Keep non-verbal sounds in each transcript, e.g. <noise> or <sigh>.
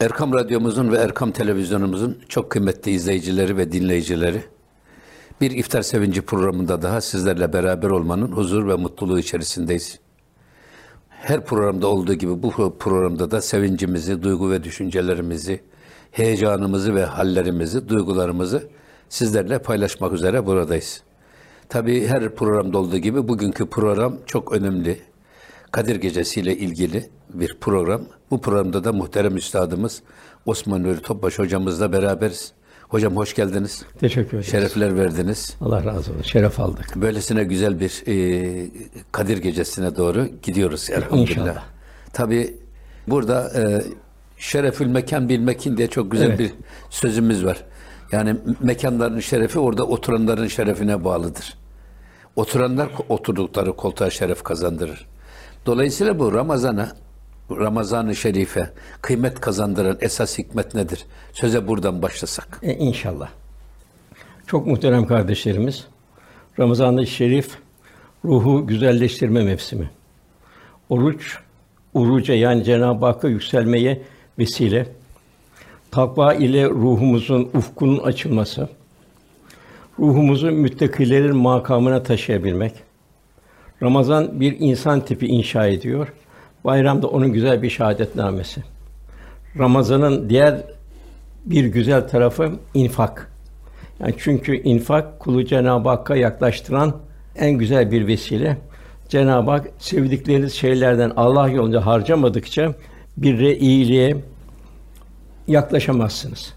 Erkam Radyomuzun ve Erkam Televizyonumuzun çok kıymetli izleyicileri ve dinleyicileri, bir iftar sevinci programında daha sizlerle beraber olmanın huzur ve mutluluğu içerisindeyiz. Her programda olduğu gibi bu programda da sevincimizi, duygu ve düşüncelerimizi, heyecanımızı ve hallerimizi, duygularımızı sizlerle paylaşmak üzere buradayız. Tabii her programda olduğu gibi bugünkü program çok önemli. Kadir Gecesi ile ilgili bir program. Bu programda da muhterem üstadımız Osman Nuri Topbaş hocamızla beraberiz. Hocam hoş geldiniz. Teşekkür ederiz. Şerefler verdiniz. Allah razı olsun. Şeref aldık. Böylesine güzel bir e, Kadir Gecesi'ne doğru gidiyoruz elhamdülillah. İnşallah. Tabii burada e, şerefül mekan bil mekin diye çok güzel Evet. bir sözümüz var. Yani mekanların şerefi orada oturanların şerefine bağlıdır. Oturanlar oturdukları koltuğa şeref kazandırır. Dolayısıyla bu Ramazan'a, Ramazan-ı Şerif'e kıymet kazandıran esas hikmet nedir? Söze buradan başlasak. E, inşallah. Çok muhterem kardeşlerimiz, Ramazan-ı Şerif ruhu güzelleştirme mevsimi. Oruç, uruca yani Cenab-ı Hakk'a yükselmeye vesile. Takva ile ruhumuzun ufkunun açılması. Ruhumuzu müttakilerin makamına taşıyabilmek. Ramazan bir insan tipi inşa ediyor. Bayramda onun güzel bir şahadetnamesi. Ramazan'ın diğer bir güzel tarafı infak. Yani çünkü infak kulu Cenab-ı Hakk'a yaklaştıran en güzel bir vesile. Cenab-ı Hak sevdikleriniz şeylerden Allah yolunda harcamadıkça birre iyiliğe yaklaşamazsınız.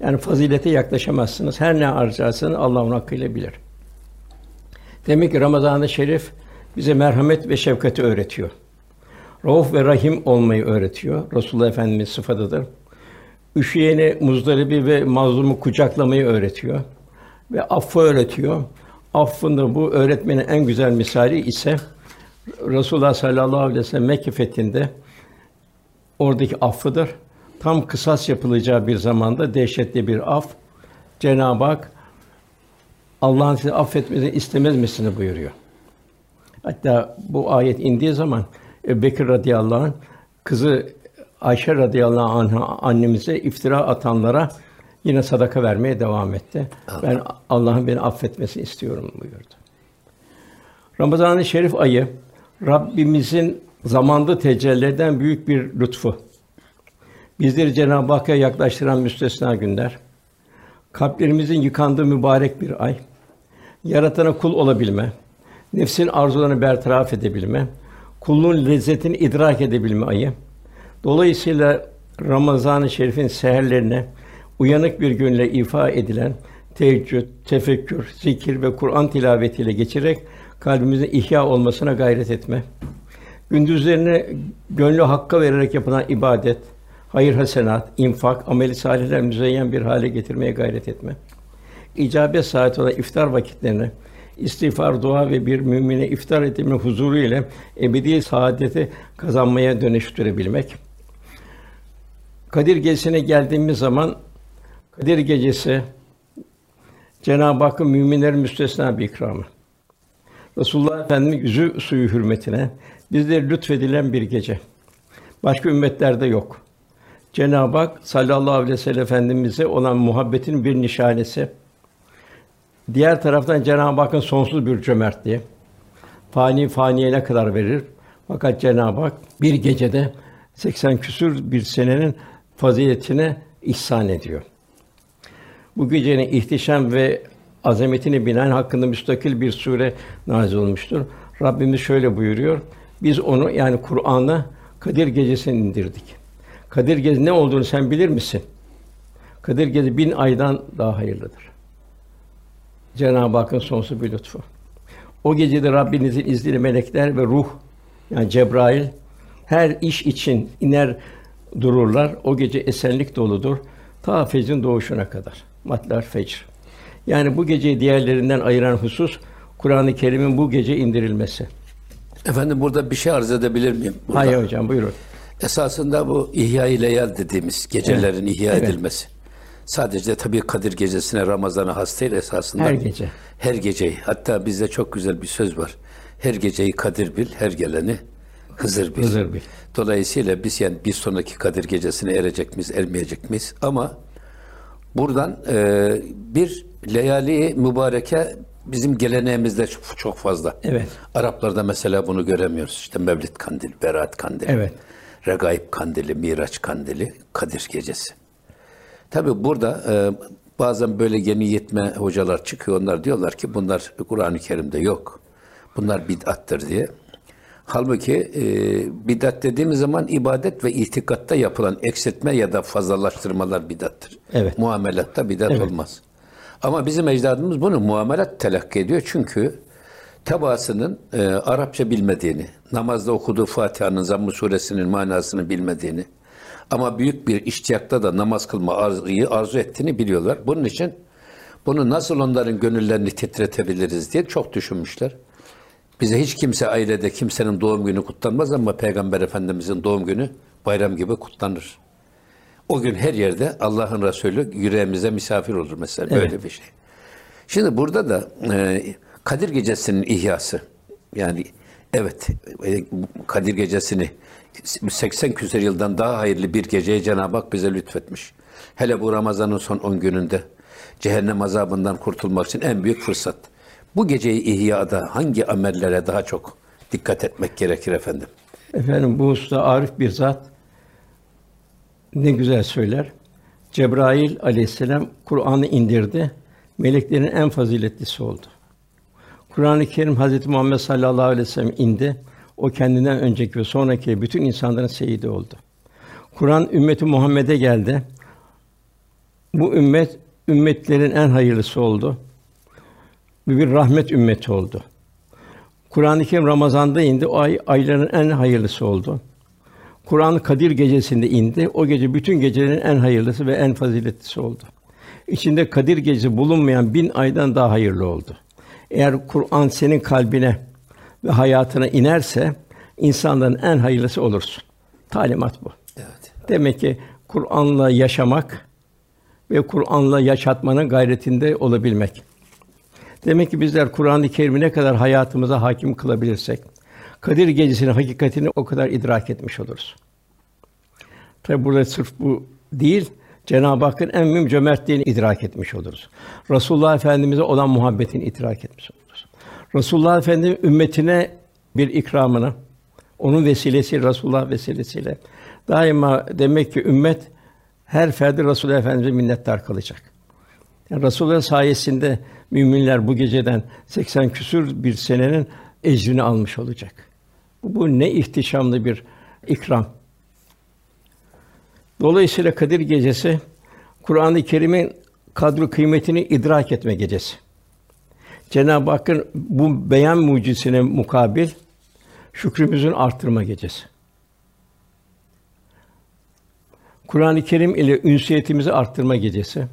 Yani fazilete yaklaşamazsınız. Her ne harcarsanız Allah onun hakkıyla bilir. Demek ki Ramazan-ı Şerif bize merhamet ve şefkati öğretiyor. Rauf ve Rahim olmayı öğretiyor. Resulullah Efendimiz sıfatıdır. Üşüyeni, muzdaribi ve mazlumu kucaklamayı öğretiyor. Ve affı öğretiyor. Affın bu öğretmenin en güzel misali ise Resulullah sallallahu aleyhi ve sellem Mekke fethinde oradaki affıdır. Tam kısas yapılacağı bir zamanda dehşetli bir af. Cenab-ı Hak Allah'ın sizi affetmesini istemez misiniz buyuruyor. Hatta bu ayet indiği zaman Ebu Bekir radıyallahu anh kızı Ayşe radıyallahu anh'a annemize iftira atanlara yine sadaka vermeye devam etti. Ben Allah'ın beni affetmesini istiyorum buyurdu. Ramazan-ı Şerif ayı Rabbimizin zamanda tecelliden büyük bir lütfu. Bizleri Cenab-ı Hakk'a yaklaştıran müstesna günler. Kalplerimizin yıkandığı mübarek bir ay. Yaratana kul olabilme, nefsin arzularını bertaraf edebilme, kulluğun lezzetini idrak edebilme ayı. Dolayısıyla Ramazan-ı Şerif'in seherlerine uyanık bir gönülle ifa edilen teheccüd, tefekkür, zikir ve Kur'an tilavetiyle geçerek kalbimizin ihya olmasına gayret etme. Gündüzlerini gönlü hakka vererek yapılan ibadet, hayır hasenat, infak, ameli salihler müzeyyen bir hale getirmeye gayret etme. İcabet saati olan iftar vakitlerini istiğfar, dua ve bir mümine iftar etme huzuru ile ebedi saadeti kazanmaya dönüştürebilmek. Kadir Gecesi'ne geldiğimiz zaman Kadir Gecesi Cenab-ı Hakk'ın müminlerin müstesna bir ikramı. Resulullah Efendimiz yüzü suyu hürmetine bizlere lütfedilen bir gece. Başka ümmetlerde yok. Cenab-ı Hak sallallahu aleyhi ve sellem efendimize olan muhabbetin bir nişanesi. Diğer taraftan Cenab-ı Hakk'ın sonsuz bir cömertliği. Fani faniye ne kadar verir? Fakat Cenab-ı Hak bir gecede 80 küsür bir senenin faziletine ihsan ediyor. Bu gecenin ihtişam ve azametini binaen hakkında müstakil bir sure nazil olmuştur. Rabbimiz şöyle buyuruyor. Biz onu yani Kur'an'ı Kadir Gecesi'ne indirdik. Kadir Gecesi ne olduğunu sen bilir misin? Kadir Gecesi bin aydan daha hayırlıdır. Cenab-ı Hakk'ın sonsuz bir lütfu. O gecede Rabbinizin izniyle melekler ve ruh yani Cebrail her iş için iner dururlar. O gece esenlik doludur. Ta fecrin doğuşuna kadar. Matlar fecr. Yani bu geceyi diğerlerinden ayıran husus Kur'an-ı Kerim'in bu gece indirilmesi. Efendim burada bir şey arz edebilir miyim? Burada Hayır hocam buyurun. Esasında bu ihya-i leyal dediğimiz gecelerin ihya Evet. edilmesi. Sadece tabii Kadir gecesine Ramazan'a has değil esasında. Her gece. Her geceyi. Hatta bizde çok güzel bir söz var. Her geceyi kadir bil, her geleni Hızır bil. Hızır bil. Dolayısıyla biz yani bir sonraki Kadir gecesine erecek miyiz, ermeyecek miyiz? Ama buradan e, bir leyali mübareke bizim geleneğimizde çok, çok fazla. Evet. Araplarda mesela bunu göremiyoruz. İşte Mevlid kandili, Berat kandili, Evet. Regaib kandili, Miraç kandili, Kadir gecesi. Tabi burada e, bazen böyle yeni yetme hocalar çıkıyor. Onlar diyorlar ki bunlar Kur'an-ı Kerim'de yok. Bunlar bid'attır diye. Halbuki e, bid'at dediğimiz zaman ibadet ve itikatta yapılan eksiltme ya da fazlalaştırmalar bid'attır. Evet. Muamelatta bid'at olmaz. Ama bizim ecdadımız bunu muamelat telakki ediyor. Çünkü tebaasının e, Arapça bilmediğini, namazda okuduğu Fatiha'nın Zamm-ı suresinin manasını bilmediğini ama büyük bir iştiyakta da namaz kılma arzıyı arzu ettiğini biliyorlar. Bunun için bunu nasıl onların gönüllerini titretebiliriz diye çok düşünmüşler. Bize hiç kimse ailede kimsenin doğum günü kutlanmaz ama Peygamber Efendimizin doğum günü bayram gibi kutlanır. O gün her yerde Allah'ın Resulü yüreğimize misafir olur mesela böyle bir şey. Şimdi burada da e, Kadir Gecesi'nin ihyası yani evet e, Kadir Gecesi'ni 80 küsur yıldan daha hayırlı bir geceye Cenab-ı Hak bize lütfetmiş. Hele bu Ramazan'ın son 10 gününde cehennem azabından kurtulmak için en büyük fırsat. Bu geceyi ihyada hangi amellere daha çok dikkat etmek gerekir efendim? Efendim bu usta arif bir zat ne güzel söyler. Cebrail aleyhisselam Kur'an'ı indirdi. Meleklerin en faziletlisi oldu. Kur'an-ı Kerim Hazreti Muhammed sallallahu aleyhi ve sellem indi. O kendinden önceki ve sonraki bütün insanların seyidi oldu. Kur'an ümmeti Muhammed'e geldi. Bu ümmet ümmetlerin en hayırlısı oldu. Bu bir rahmet ümmeti oldu. Kur'an-ı Kerim Ramazan'da indi. O ay ayların en hayırlısı oldu. Kur'an Kadir gecesinde indi. O gece bütün gecelerin en hayırlısı ve en faziletlisi oldu. İçinde Kadir gecesi bulunmayan bin aydan daha hayırlı oldu. Eğer Kur'an senin kalbine ve hayatına inerse insanların en hayırlısı olursun. Talimat bu. Evet. Demek ki Kur'an'la yaşamak ve Kur'an'la yaşatmanın gayretinde olabilmek. Demek ki bizler Kur'an-ı Kerim'i ne kadar hayatımıza hakim kılabilirsek, Kadir Gecesi'nin hakikatini o kadar idrak etmiş oluruz. Tabi burada sırf bu değil, Cenab-ı Hakk'ın en mühim cömertliğini idrak etmiş oluruz. Resulullah Efendimize olan muhabbetini idrak etmiş oluruz. Resulullah Efendimiz ümmetine bir ikramını, onun vesilesi Resulullah vesilesiyle daima demek ki ümmet her ferdi Resulullah Efendimize minnettar kalacak. Yani Resulullah sayesinde müminler bu geceden 80 küsür bir senenin ecrini almış olacak. Bu, ne ihtişamlı bir ikram. Dolayısıyla Kadir Gecesi Kur'an-ı Kerim'in kadru kıymetini idrak etme gecesi. Cenab-ı Hakk'ın bu beyan mucizesine mukabil şükrümüzün arttırma gecesi. Kur'an-ı Kerim ile ünsiyetimizi arttırma gecesi.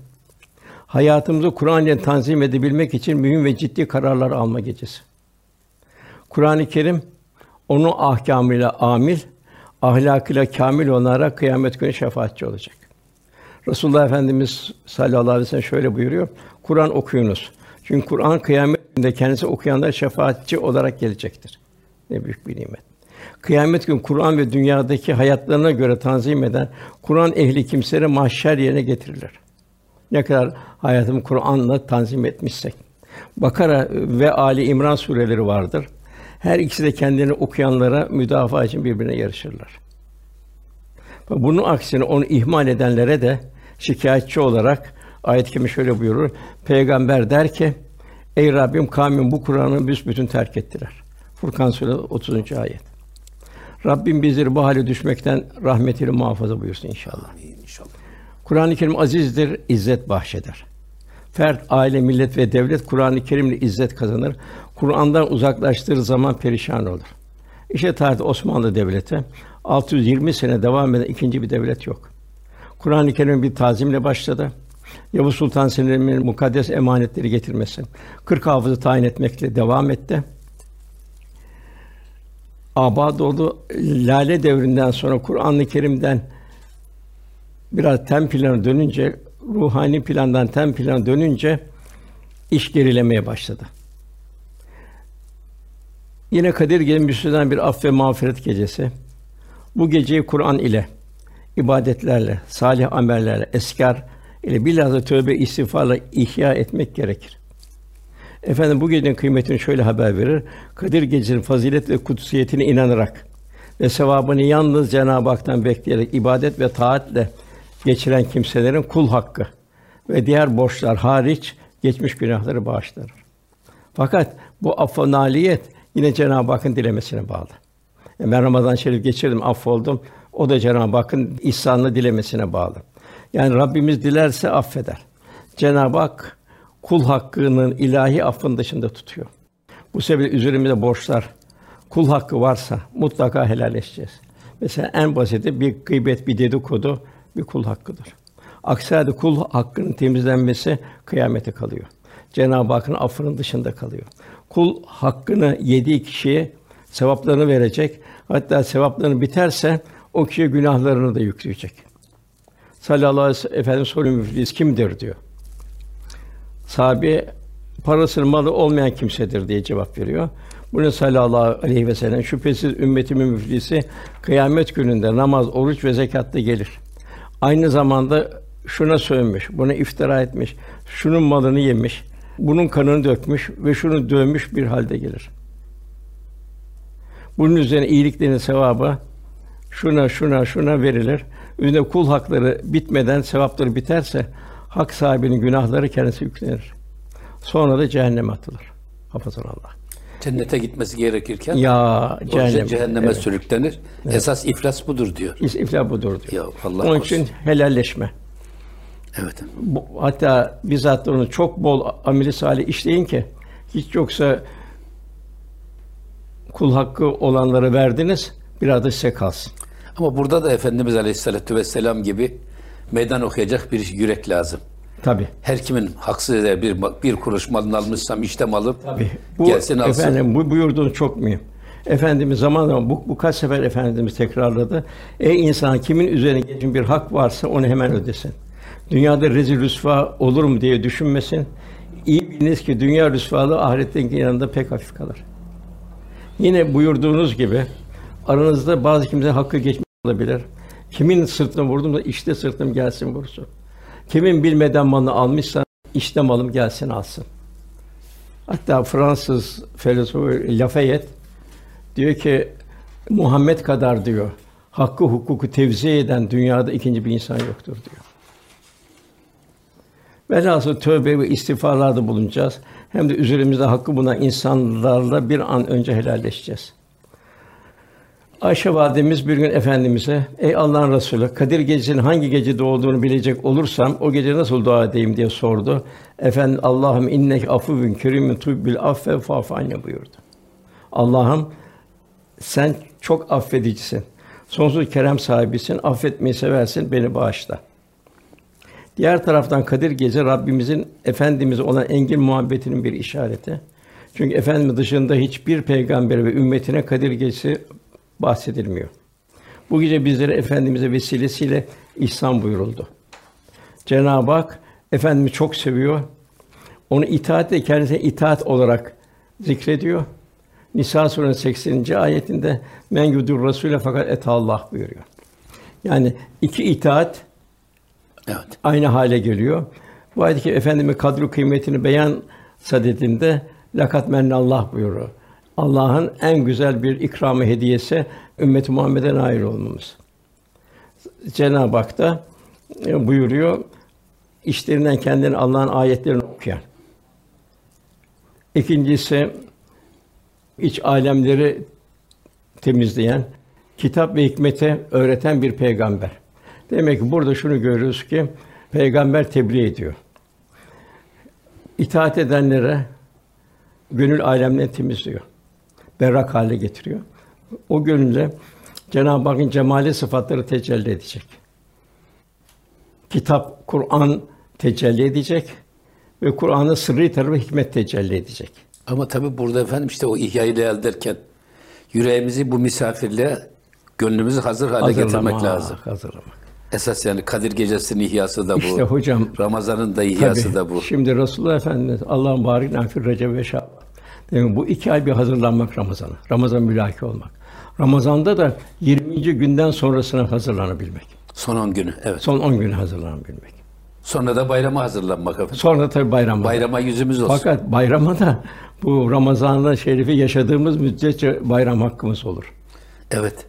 Hayatımızı Kur'an ile tanzim edebilmek için mühim ve ciddi kararlar alma gecesi. Kur'an-ı Kerim onun ahkamıyla amil, ahlakıyla kamil onlara kıyamet günü şefaatçi olacak. Resulullah Efendimiz sallallahu aleyhi ve sellem şöyle buyuruyor. Kur'an okuyunuz. Çünkü Kur'an kıyamet gününde kendisi okuyanlar şefaatçi olarak gelecektir. Ne büyük bir nimet. Kıyamet gün Kur'an ve dünyadaki hayatlarına göre tanzim eden Kur'an ehli kimseleri mahşer yerine getirirler. Ne kadar hayatımı Kur'an'la tanzim etmişsek. Bakara ve Ali İmran sureleri vardır. Her ikisi de kendilerini okuyanlara müdafaa için birbirine yarışırlar. Bunun aksine onu ihmal edenlere de şikayetçi olarak ayet-i kerime şöyle buyurur. Peygamber der ki: Ey Rabbim kavmin bu Kur'an'ı büsbütün terk ettiler. Furkan Suresi 30. ayet. Rabbim bizleri bu hale düşmekten rahmetiyle muhafaza buyursun inşallah. Amin inşallah. Kur'an-ı Kerim azizdir, izzet bahşeder. Fert, aile, millet ve devlet Kur'an-ı Kerim'le izzet kazanır. Kur'an'dan uzaklaştığı zaman perişan olur. İşte tarihte Osmanlı Devleti 620 sene devam eden ikinci bir devlet yok. Kur'an-ı Kerim bir tazimle başladı. Yavuz Sultan Selim'in mukaddes emanetleri getirmesi, 40 hafızı tayin etmekle devam etti. Abadoğlu Lale devrinden sonra Kur'an-ı Kerim'den biraz tem plana dönünce, ruhani plandan tem plana dönünce iş gerilemeye başladı. Yine Kadir Gecesi'nden bir af ve mağfiret gecesi. Bu geceyi Kur'an ile, ibadetlerle, salih amellerle, eskar ile bilhassa tövbe istiğfarla ihya etmek gerekir. Efendim bu gecenin kıymetini şöyle haber verir. Kadir Gecesi'nin fazilet ve kutsiyetine inanarak ve sevabını yalnız Cenab-ı Hak'tan bekleyerek ibadet ve taatle geçiren kimselerin kul hakkı ve diğer borçlar hariç geçmiş günahları bağışlar. Fakat bu affa naliyet yine Cenab-ı Hakk'ın dilemesine bağlı. Yani ben Ramazan Şerif geçirdim, affoldum. O da Cenab-ı Hakk'ın ihsanını dilemesine bağlı. Yani Rabbimiz dilerse affeder. Cenab-ı Hak kul hakkının ilahi affın dışında tutuyor. Bu sebeple üzerimizde borçlar, kul hakkı varsa mutlaka helalleşeceğiz. Mesela en basiti bir gıybet, bir dedikodu bir kul hakkıdır. Aksi halde kul hakkının temizlenmesi kıyamete kalıyor. Cenab-ı Hakk'ın affının dışında kalıyor. Kul hakkını yediği kişiye sevaplarını verecek. Hatta sevaplarını biterse o kişiye günahlarını da yükleyecek. Sallallahu aleyhi ve sellem Efendimiz müflis kimdir diyor. Sahabe parasının malı olmayan kimsedir diye cevap veriyor. Bunu sallallahu aleyhi ve sellem şüphesiz ümmetimin müflisi kıyamet gününde namaz, oruç ve zekatta gelir. Aynı zamanda şuna sövmüş, buna iftira etmiş, şunun malını yemiş, bunun kanını dökmüş ve şunu dövmüş bir halde gelir. Bunun üzerine iyiliklerin sevabı şuna şuna şuna verilir. Üzerine kul hakları bitmeden sevapları biterse hak sahibinin günahları kendisi yüklenir. Sonra da cehenneme atılır. Hafızan Allah. Cennete gitmesi gerekirken Ya cehennem. cehenneme Evet. sürüklenir. Esas iflas budur diyor. İflah budur diyor. Ya Allah Onun korusun. için helalleşme. Evet. Bu, hatta bizzat onu çok bol ameli salih işleyin ki hiç yoksa kul hakkı olanlara verdiniz biraz da size kalsın. Ama burada da Efendimiz Aleyhisselatü Vesselam gibi meydan okuyacak bir yürek lazım. Tabi. Her kimin haksız eder bir bir kuruş malını almışsam işte malım Bu gelsin alsın. efendim bu buyurduğunuz çok mühim. Efendimiz zaman zaman bu, bu kaç sefer efendimiz tekrarladı. Ey insan kimin üzerine geçen bir hak varsa onu hemen ödesin. Dünyada rezil rüsva olur mu diye düşünmesin. İyi biliniz ki dünya rüsvalığı ahiretteki yanında pek hafif kalır. Yine buyurduğunuz gibi aranızda bazı kimse hakkı geçmiş olabilir. Kimin sırtına vurdum da işte sırtım gelsin vursun. Kimin bilmeden malını almışsa işte malım gelsin alsın. Hatta Fransız filozofu Lafayette diyor ki Muhammed kadar diyor hakkı hukuku tevzi eden dünyada ikinci bir insan yoktur diyor. Velhasıl tövbe ve istiğfarlarda bulunacağız. Hem de üzerimizde hakkı bulunan insanlarla bir an önce helalleşeceğiz. Ayşe validemiz bir gün efendimize ey Allah'ın Resulü Kadir gecesinin hangi gecede olduğunu bilecek olursam o gece nasıl dua edeyim diye sordu. Efendim Allah'ım innek afuvün kerimin tubbil affe fa'fu anne buyurdu. Allah'ım sen çok affedicisin. Sonsuz kerem sahibisin. Affetmeyi seversin. Beni bağışla. Diğer taraftan Kadir Gece Rabbimizin Efendimize olan engin muhabbetinin bir işareti. Çünkü Efendimiz dışında hiçbir peygamber ve ümmetine Kadir Gecesi bahsedilmiyor. Bu gece bizlere Efendimize vesilesiyle ihsan buyuruldu. Cenab-ı Hak Efendimizi çok seviyor. Onu itaat ve kendisine itaat olarak zikrediyor. Nisa suresi 80. ayetinde men yudur rasule fakat et Allah buyuruyor. Yani iki itaat Evet. aynı hale geliyor. Bu ayet-i efendime kadru kıymetini beyan sadedinde lakat Allah buyuruyor. Allah'ın en güzel bir ikramı hediyesi ümmet Muhammed'e nail olmamız. Cenab-ı Hak da e, buyuruyor işlerinden kendini Allah'ın ayetlerini okuyan. İkincisi iç alemleri temizleyen, kitap ve hikmete öğreten bir peygamber. Demek ki burada şunu görüyoruz ki peygamber tebliğ ediyor. İtaat edenlere gönül alemlerini temizliyor. Berrak hale getiriyor. O gönülde Cenab-ı Hakk'ın cemali sıfatları tecelli edecek. Kitap, Kur'an tecelli edecek ve Kur'an'ın sırrı tarafı hikmet tecelli edecek. Ama tabii burada efendim işte o ihyayı elde ederken yüreğimizi bu misafirliğe gönlümüzü hazır hale getirmek Hazırlamak, lazım. Hazırlamak. Esas yani Kadir Gecesi'nin ihyası da bu. İşte hocam Ramazan'ın da ihyası Tabii. da bu. Şimdi Resulullah Efendimiz Allah'ın barik nafir recep ve şaban. Demek bu iki ay bir hazırlanmak Ramazan'a. Ramazan mülaki olmak. Ramazan'da da 20. günden sonrasına hazırlanabilmek. Son 10 günü. Evet. Son 10 güne hazırlanabilmek. Sonra da bayrama hazırlanmak efendim. Sonra tabii bayram var. Bayrama yüzümüz olsun. Fakat bayrama da bu Ramazan'la şerifi yaşadığımız müddetçe bayram hakkımız olur. Evet.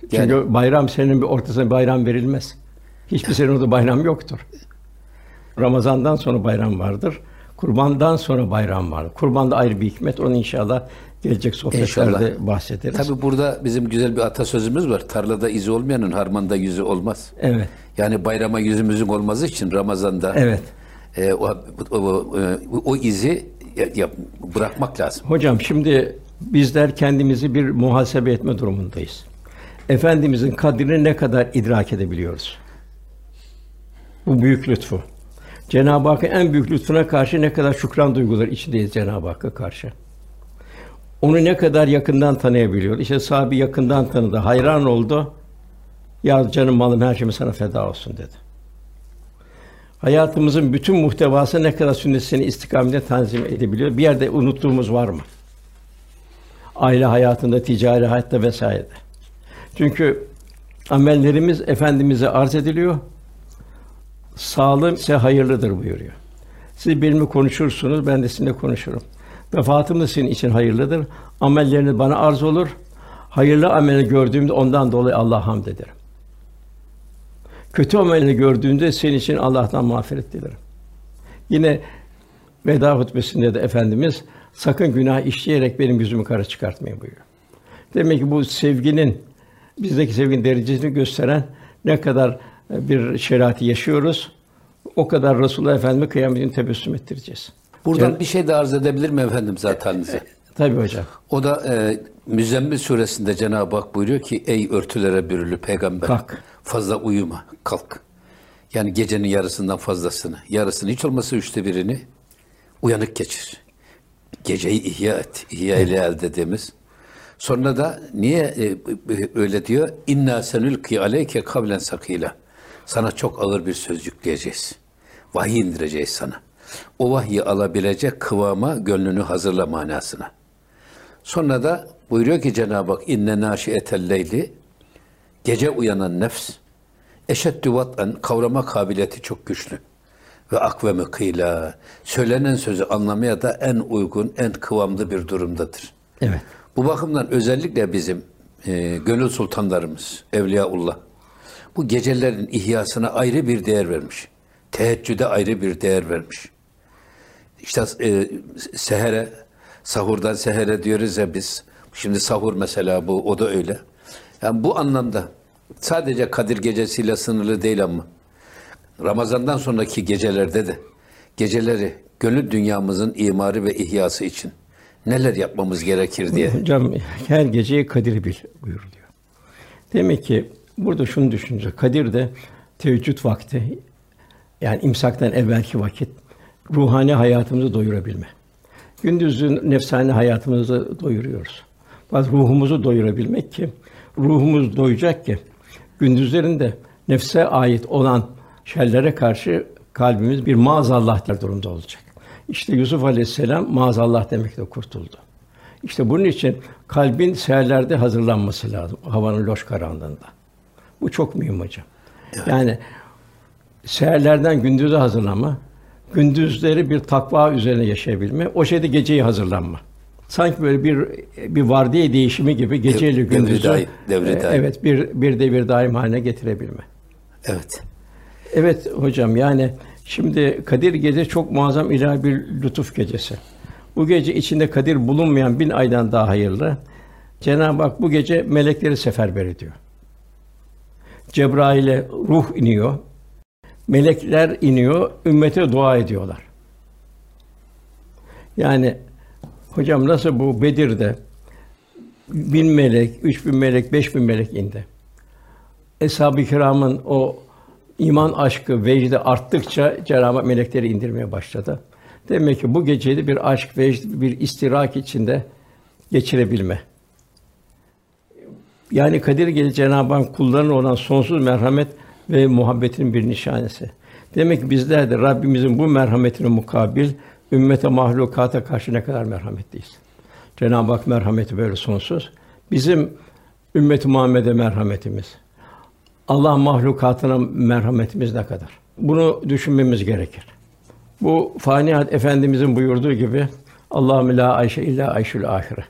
Çünkü Yani bayram senin bir ortasına bayram verilmez. Hiçbir sene orada bayram yoktur. Ramazan'dan sonra bayram vardır. Kurbandan sonra bayram var. Kurbanda ayrı bir hikmet. Onu inşallah gelecek sohbetlerde İnşallah. bahsederiz. tabii burada bizim güzel bir atasözümüz var. Tarlada izi olmayanın harmanda yüzü olmaz. Evet. Yani bayrama yüzümüzün olması için Ramazan'da Evet. e, o, o, o, o izi ya- bırakmak lazım. Hocam şimdi bizler kendimizi bir muhasebe etme durumundayız. Efendimizin kadrini ne kadar idrak edebiliyoruz? Bu büyük lütfu. Cenab-ı Hakk'ın en büyük lütfuna karşı ne kadar şükran duyguları içindeyiz Cenab-ı Hakk'a karşı. Onu ne kadar yakından tanıyabiliyor. İşte sahibi yakından tanıdı, hayran oldu. Ya canım malım her şeyim sana feda olsun dedi. Hayatımızın bütün muhtevası ne kadar sünnetini istikamete tanzim edebiliyor. Bir yerde unuttuğumuz var mı? Aile hayatında, ticari hayatta vesaire. Çünkü amellerimiz efendimize arz ediliyor. Sağlığım ise hayırlıdır buyuruyor. Siz benimle konuşursunuz, ben de sizinle konuşurum. Vefatım da senin için hayırlıdır. Amelleriniz bana arz olur. Hayırlı ameli gördüğümde ondan dolayı Allah'a hamd ederim. Kötü amelini gördüğünde senin için Allah'tan mağfiret dilerim. Yine veda hutbesinde de Efendimiz sakın günah işleyerek benim yüzümü kara çıkartmayın buyuruyor. Demek ki bu sevginin bizdeki sevginin derecesini gösteren ne kadar bir şeriatı yaşıyoruz, o kadar Resulullah Efendimiz kıyametin tebessüm ettireceğiz. Buradan Cen- bir şey de arz edebilir mi efendim zateninize? <laughs> Tabii hocam. O da e, Müzzemmil suresinde Cenab-ı Hak buyuruyor ki ey örtülere bürülü peygamber Kalk. fazla uyuma kalk. Yani gecenin yarısından fazlasını, yarısını hiç olmazsa üçte birini uyanık geçir. Geceyi ihya et, ihya ile elde dediğimiz. Sonra da niye e, öyle diyor? İnna senülki aleyke kavlen sakila. Sana çok ağır bir söz yükleyeceğiz. Vahiy indireceğiz sana. O vahyi alabilecek kıvama gönlünü hazırla manasına. Sonra da buyuruyor ki Cenab-ı Hak inne naşiyetel leyli gece uyanan nefs eşeddü vat'en kavrama kabiliyeti çok güçlü ve akveme kıyla söylenen sözü anlamaya da en uygun, en kıvamlı bir durumdadır. Evet. Bu bakımdan özellikle bizim e, gönül sultanlarımız, Evliyaullah bu gecelerin ihyasına ayrı bir değer vermiş. Teheccüde ayrı bir değer vermiş. İşte e, sehere, sahurdan sehere diyoruz ya biz. Şimdi sahur mesela bu, o da öyle. Yani bu anlamda sadece Kadir gecesiyle sınırlı değil ama Ramazan'dan sonraki gecelerde de geceleri gönül dünyamızın imarı ve ihyası için neler yapmamız gerekir diye. Hocam her geceyi Kadir bil buyuruluyor. Demek ki burada şunu düşüneceğiz. Kadir de teheccüd vakti yani imsaktan evvelki vakit ruhani hayatımızı doyurabilme. Gündüzün nefsani hayatımızı doyuruyoruz. Bazı ruhumuzu doyurabilmek ki ruhumuz doyacak ki gündüzlerinde nefse ait olan şerlere karşı kalbimiz bir maazallah der durumda olacak. İşte Yusuf Aleyhisselam maazallah demekle kurtuldu. İşte bunun için kalbin seherlerde hazırlanması lazım havanın loş karanlığında. Bu çok mühim hocam. Yani seherlerden gündüze hazırlanma, gündüzleri bir takva üzerine yaşayabilme, o şeyde geceyi hazırlanma. Sanki böyle bir bir vardiya değişimi gibi geceyle Devri gündüzü daim, devri e, daim. evet bir bir de bir daim haline getirebilme. Evet. Evet hocam yani şimdi Kadir Gece çok muazzam ilahi bir lütuf gecesi. Bu gece içinde Kadir bulunmayan bin aydan daha hayırlı. Cenab-ı Hak bu gece melekleri seferber ediyor. Cebrail'e ruh iniyor. Melekler iniyor, ümmete dua ediyorlar. Yani hocam nasıl bu Bedir'de bin melek, üç bin melek, beş bin melek indi. Eshab-ı kiramın o iman aşkı, vecdi arttıkça Cenab-ı melekleri indirmeye başladı. Demek ki bu geceyi de bir aşk, vecd, bir istirak içinde geçirebilme. Yani Kadir Gecesi Cenab-ı Hak kullarına olan sonsuz merhamet ve muhabbetinin bir nişanesi. Demek ki bizler de Rabbimizin bu merhametine mukabil ümmete mahlukata karşı ne kadar merhametliyiz. Cenab-ı Hak merhameti böyle sonsuz. Bizim ümmet-i Muhammed'e merhametimiz, Allah mahlukatına merhametimiz ne kadar? Bunu düşünmemiz gerekir. Bu fani hayat Efendimizin buyurduğu gibi Allahu la ayşe illa ayşul ahire.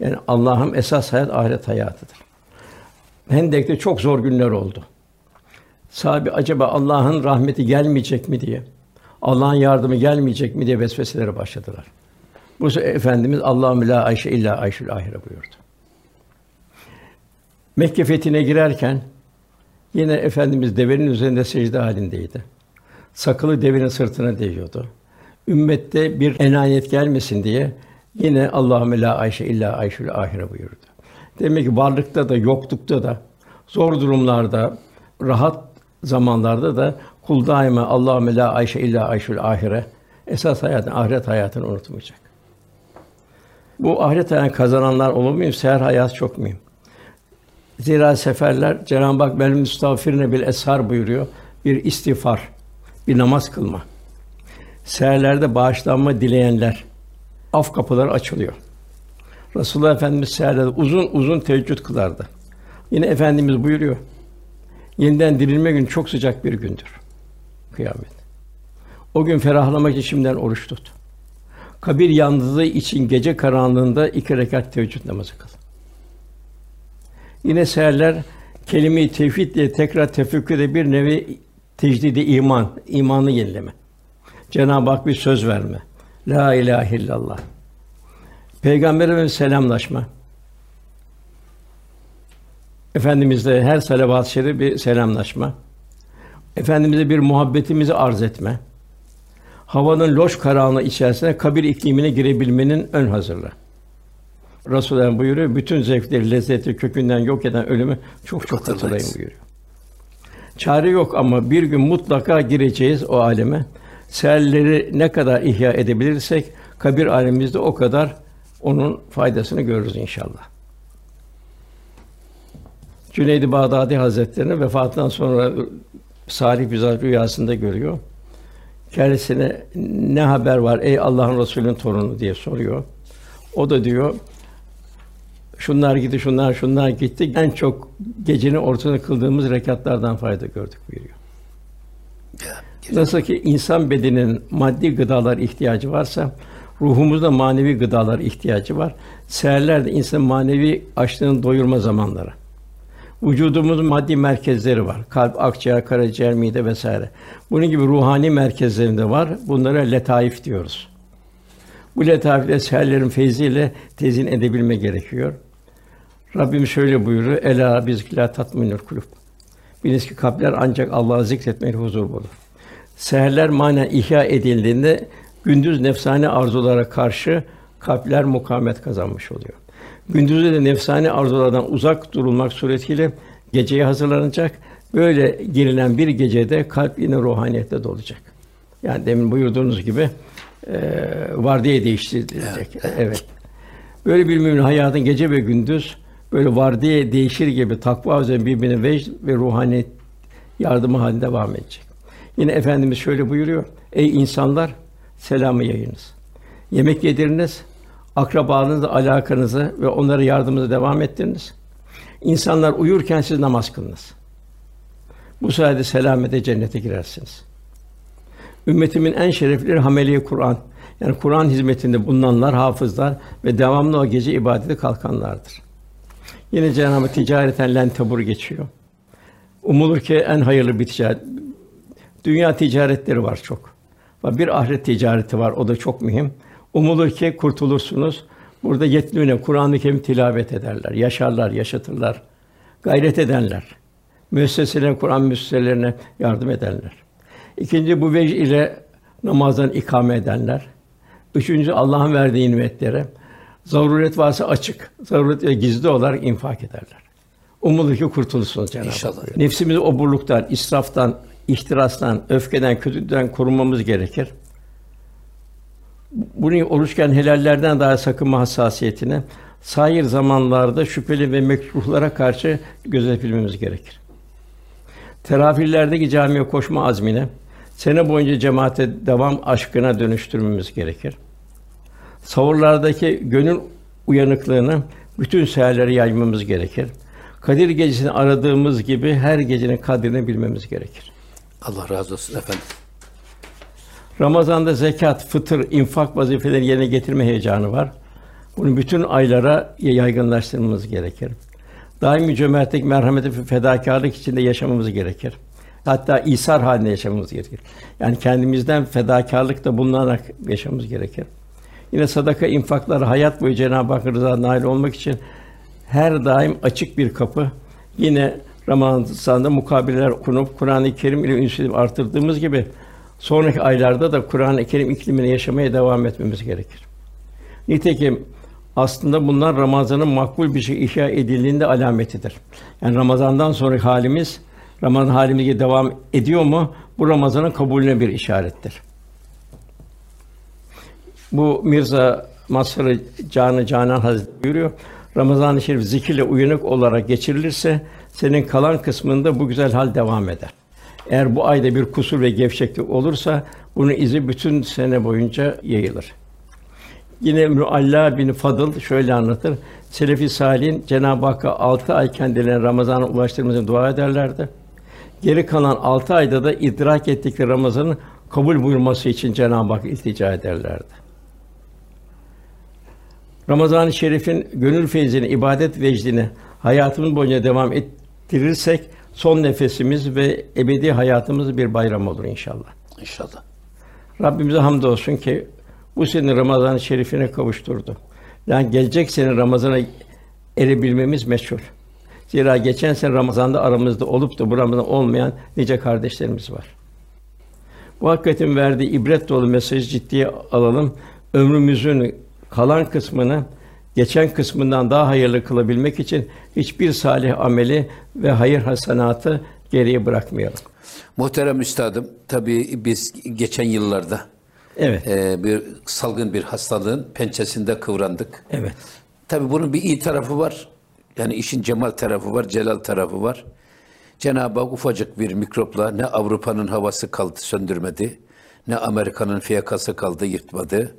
Yani Allah'ın esas hayat ahiret hayatıdır. Hendek'te çok zor günler oldu. Sahabe acaba Allah'ın rahmeti gelmeyecek mi diye, Allah'ın yardımı gelmeyecek mi diye vesveselere başladılar. Bu Efendimiz Allahu la ayşe illa ayşul ahire buyurdu. Mekke fethine girerken yine Efendimiz devenin üzerinde secde halindeydi. Sakalı devenin sırtına değiyordu. Ümmette bir enayet gelmesin diye yine Allahümme la ayşe illa ayşul ahire buyurdu. Demek ki varlıkta da yoklukta da zor durumlarda rahat zamanlarda da kul daima Allahümme la ayşe illa ayşul ahire esas hayatın ahiret hayatını unutmayacak. Bu ahiret hayatını kazananlar olur muyum? Seher hayat çok mühim. Zira seferler Cenab-ı Hak bel müstağfirine bil eshar buyuruyor. Bir istiğfar, bir namaz kılma. Seherlerde bağışlanma dileyenler af kapıları açılıyor. Resulullah Efendimiz seherlerde uzun uzun teheccüd kılardı. Yine Efendimiz buyuruyor. Yeniden dirilme günü çok sıcak bir gündür. Kıyamet. O gün ferahlamak için şimdiden oruç tut. Kabir yalnızlığı için gece karanlığında iki rekat teheccüd namazı kıl. Yine seherler kelime-i tevhid diye tekrar tefekkürde bir nevi tecdidi iman, imanı yenileme. Cenab-ı Hak bir söz verme. La ilahe illallah. Peygamberimize selamlaşma. Efendimizle her salavat-ı şerif bir selamlaşma. Efendimize bir muhabbetimizi arz etme. Havanın loş karanlığı içerisinde kabir iklimine girebilmenin ön hazırlığı. Resulullah buyuruyor, bütün zevkleri, lezzeti kökünden yok eden ölümü çok çok Hatırlayın. hatırlayın buyuruyor. Çare yok ama bir gün mutlaka gireceğiz o aleme. Seherleri ne kadar ihya edebilirsek kabir alemimizde o kadar onun faydasını görürüz inşallah. Cüneyd-i Bağdadi Hazretlerini vefatından sonra salih zat rüyasında görüyor. Kendisine ne haber var ey Allah'ın Resulü'nün torunu diye soruyor. O da diyor şunlar gitti, şunlar şunlar gitti. En çok gecenin ortasında kıldığımız rekatlardan fayda gördük buyuruyor. Nasıl ki insan bedeninin maddi gıdalar ihtiyacı varsa, ruhumuzda manevi gıdalar ihtiyacı var. Seherler de insanın manevi açlığını doyurma zamanları. Vücudumuzun maddi merkezleri var. Kalp, akciğer, karaciğer, mide vesaire. Bunun gibi ruhani merkezlerinde var. Bunlara letaif diyoruz. Bu letaifle seherlerin feyziyle tezin edebilme gerekiyor. Rabbim şöyle buyuruyor: "Ela bizkila tatminül kulub." Biliniz ki kalpler ancak Allah'ı zikretmeyle huzur bulur. Seherler manen ihya edildiğinde gündüz nefsani arzulara karşı kalpler mukavemet kazanmış oluyor. Gündüzde de nefsani arzulardan uzak durulmak suretiyle geceye hazırlanacak. Böyle girilen bir gecede kalp yine ruhaniyette dolacak. Yani demin buyurduğunuz gibi eee vardiya değiştirilecek. Evet. Böyle bir müminin hayatın gece ve gündüz böyle vardiya değişir gibi takva üzerine birbirine vecd ve ruhaniyet yardımı halinde devam edecek. Yine efendimiz şöyle buyuruyor: Ey insanlar selamı yayınız. Yemek yediriniz, akrabalarınızla alakanızı ve onlara yardımınızı devam ettiriniz. İnsanlar uyurken siz namaz kılınız. Bu sayede selamete cennete girersiniz. Ümmetimin en şerefleri hameli Kur'an. Yani Kur'an hizmetinde bulunanlar, hafızlar ve devamlı o gece ibadete kalkanlardır. Yine Cenab-ı Hak ticareten len tebur geçiyor. Umulur ki en hayırlı bir ticaret. Dünya ticaretleri var çok. Bir ahiret ticareti var, o da çok mühim. Umulur ki kurtulursunuz. Burada yetlüne Kur'an-ı Kerim tilavet ederler, yaşarlar, yaşatırlar. Gayret edenler. Müesseselerine, Kur'an müesseselerine yardım edenler. İkinci bu vecih ile namazdan ikame edenler. Üçüncü Allah'ın verdiği nimetlere zaruret varsa açık, zaruret ve gizli olarak infak ederler. Umulur ki kurtulursunuz Cenab-ı Hak. İnşallah. Nefsimizi oburluktan, israftan, ihtirastan, öfkeden, kötülükten korunmamız gerekir. Bunu oruçken helallerden daha sakınma hassasiyetine, sair zamanlarda şüpheli ve mekruhlara karşı gözetilmemiz gerekir. Teravihlerdeki camiye koşma azmine, sene boyunca cemaate devam aşkına dönüştürmemiz gerekir. Savurlardaki gönül uyanıklığını bütün seherlere yaymamız gerekir. Kadir gecesini aradığımız gibi her gecenin kadrini bilmemiz gerekir. Allah razı olsun efendim. Ramazan'da zekat, fıtır, infak vazifelerini yerine getirme heyecanı var. Bunu bütün aylara yaygınlaştırmamız gerekir. Daimi cömertlik, merhamet ve fedakarlık içinde yaşamamız gerekir. Hatta isar halinde yaşamamız gerekir. Yani kendimizden fedakarlıkta bulunarak yaşamamız gerekir. Yine sadaka, infaklar hayat boyu Cenab-ı Hak rızasına nail olmak için her daim açık bir kapı. Yine Ramazan'da mukabeleler okunup Kur'an-ı Kerim ile ünsiyeti artırdığımız gibi sonraki aylarda da Kur'an-ı Kerim iklimine yaşamaya devam etmemiz gerekir. Nitekim aslında bunlar Ramazan'ın makbul bir şey ihya edildiğinde alametidir. Yani Ramazan'dan sonraki halimiz Ramazan halimize devam ediyor mu? Bu Ramazan'ın kabulüne bir işarettir. Bu Mirza Masrı Canı Canan Hazretleri buyuruyor. Ramazan-ı Şerif zikirle uyanık olarak geçirilirse senin kalan kısmında bu güzel hal devam eder. Eğer bu ayda bir kusur ve gevşeklik olursa bunun izi bütün sene boyunca yayılır. Yine Müalla bin Fadıl şöyle anlatır. Selefi Salih'in Cenab-ı Hakk'a altı ay kendilerine Ramazan'a ulaştırmasını dua ederlerdi. Geri kalan altı ayda da idrak ettikleri Ramazan'ın kabul buyurması için Cenab-ı Hak iltica ederlerdi. Ramazan-ı Şerif'in gönül feyzini, ibadet vecdini hayatımız boyunca devam ettirirsek son nefesimiz ve ebedi hayatımız bir bayram olur inşallah. İnşallah. Rabbimize hamdolsun ki bu sene Ramazan-ı Şerif'ine kavuşturdu. Yani gelecek sene Ramazan'a erebilmemiz meçhul. Zira geçen sene Ramazan'da aramızda olup da bu Ramazan olmayan nice kardeşlerimiz var. Bu hakikatin verdiği ibret dolu mesajı ciddiye alalım. Ömrümüzün kalan kısmını geçen kısmından daha hayırlı kılabilmek için hiçbir salih ameli ve hayır hasenatı geriye bırakmayalım. Muhterem üstadım, tabii biz geçen yıllarda Evet. e, bir salgın bir hastalığın pençesinde kıvrandık. Evet. Tabii bunun bir iyi tarafı var. Yani işin cemal tarafı var, celal tarafı var. Cenab-ı Hak ufacık bir mikropla ne Avrupa'nın havası kaldı söndürmedi, ne Amerika'nın fiyakası kaldı yırtmadı.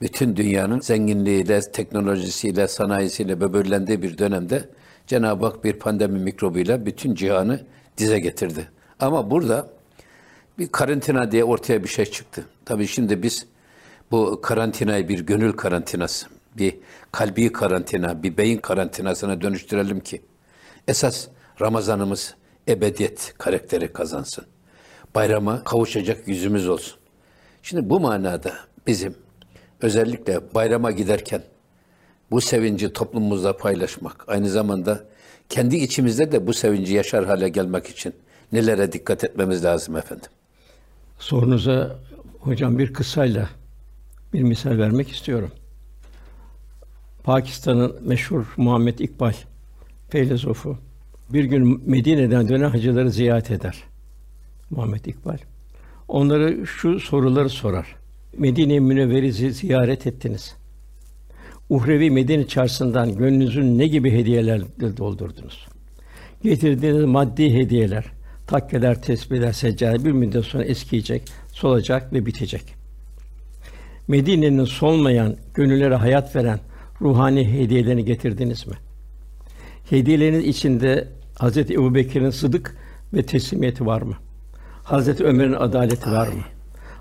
Bütün dünyanın zenginliğiyle, teknolojisiyle, sanayisiyle böbürlendiği bir dönemde Cenab-ı Hak bir pandemi mikrobuyla bütün cihanı dize getirdi. Ama burada bir karantina diye ortaya bir şey çıktı. Tabii şimdi biz bu karantinayı bir gönül karantinası, bir kalbi karantina, bir beyin karantinasına dönüştürelim ki esas Ramazanımız ebediyet karakteri kazansın. Bayrama kavuşacak yüzümüz olsun. Şimdi bu manada bizim özellikle bayrama giderken bu sevinci toplumumuzla paylaşmak, aynı zamanda kendi içimizde de bu sevinci yaşar hale gelmek için nelere dikkat etmemiz lazım efendim? Sorunuza hocam bir kıssayla bir misal vermek istiyorum. Pakistan'ın meşhur Muhammed İkbal filozofu bir gün Medine'den dönen hacıları ziyaret eder. Muhammed İkbal. Onları şu soruları sorar. Medine-i Münevver'i ziyaret ettiniz. Uhrevi Medine çarşısından gönlünüzün ne gibi hediyelerle doldurdunuz? Getirdiğiniz maddi hediyeler, takkeler, tesbihler, seccade bir müddet sonra eskiyecek, solacak ve bitecek. Medine'nin solmayan, gönüllere hayat veren ruhani hediyelerini getirdiniz mi? Hediyeleriniz içinde Hazreti Ebubekir'in sıdık ve teslimiyeti var mı? Hazreti Ömer'in adaleti var mı?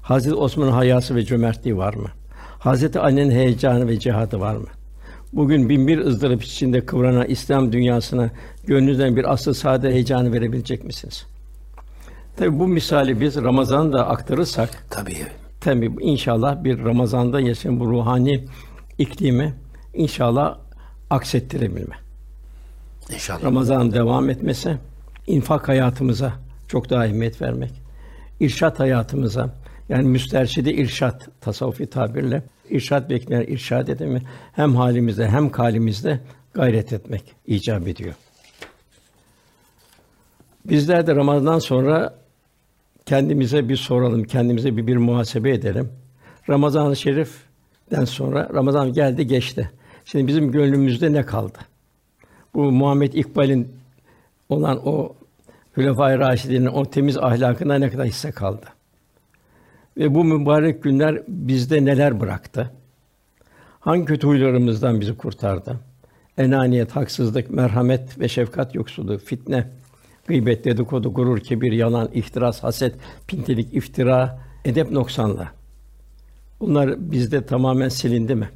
Hazreti Osman'ın hayası ve cömertliği var mı? Hazreti Ali'nin heyecanı ve cihadı var mı? Bugün bin bir ızdırap içinde kıvranan İslam dünyasına gönlünüzden bir asıl sade heyecanı verebilecek misiniz? Tabi bu misali biz Ramazan'da aktarırsak Tabii. tabi inşallah bir Ramazan'da yaşayan bu ruhani iklimi inşallah aksettirebilme. İnşallah. Ramazan devam etmesi, infak hayatımıza çok daha ehemmiyet vermek, irşat hayatımıza yani müsterşidi irşat tasavvufi tabirle irşat bekleyen irşad edemi hem halimizde hem kalimizde gayret etmek icap ediyor. Bizler de Ramazan'dan sonra kendimize bir soralım, kendimize bir, bir muhasebe edelim. Ramazan-ı Şerif'ten sonra Ramazan geldi geçti. Şimdi bizim gönlümüzde ne kaldı? Bu Muhammed İkbal'in olan o Hülefâ-i Raşidî'nin o temiz ahlakına ne kadar hisse kaldı? Ve bu mübarek günler bizde neler bıraktı? Hangi kötü huylarımızdan bizi kurtardı? Enaniyet, haksızlık, merhamet ve şefkat yoksulluğu, fitne, gıybet, dedikodu, gurur, kibir, yalan, ihtiras, haset, pintilik, iftira, edep noksanlığı. Bunlar bizde tamamen silindi mi?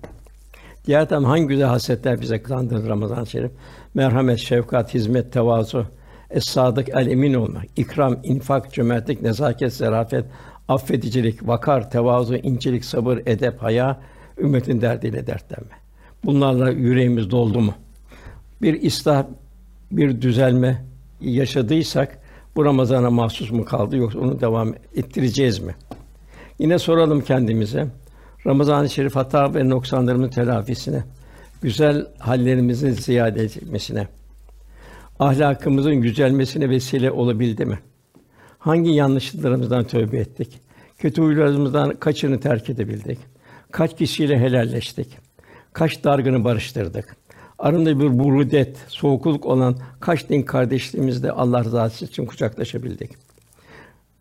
Diğer taraftan hangi güzel hasletler bize kazandırdı Ramazan-ı Şerif? Merhamet, şefkat, hizmet, tevazu, es-sadık, el-emin olmak, ikram, infak, cömertlik, nezaket, zarafet, affedicilik, vakar, tevazu, incelik, sabır, edep, haya, ümmetin derdiyle dertlenme. Bunlarla yüreğimiz doldu mu? Bir ıslah, bir düzelme yaşadıysak bu Ramazana mahsus mu kaldı yoksa onu devam ettireceğiz mi? Yine soralım kendimize. Ramazan-ı Şerif hata ve noksanlarımızın telafisine, güzel hallerimizin ziyade edilmesine, ahlakımızın yücelmesine vesile olabildi mi? Hangi yanlışlıklarımızdan tövbe ettik? Kötü huylarımızdan kaçını terk edebildik? Kaç kişiyle helalleştik? Kaç dargını barıştırdık? Arında bir burudet, soğukluk olan kaç din kardeşliğimizle Allah rızası için kucaklaşabildik?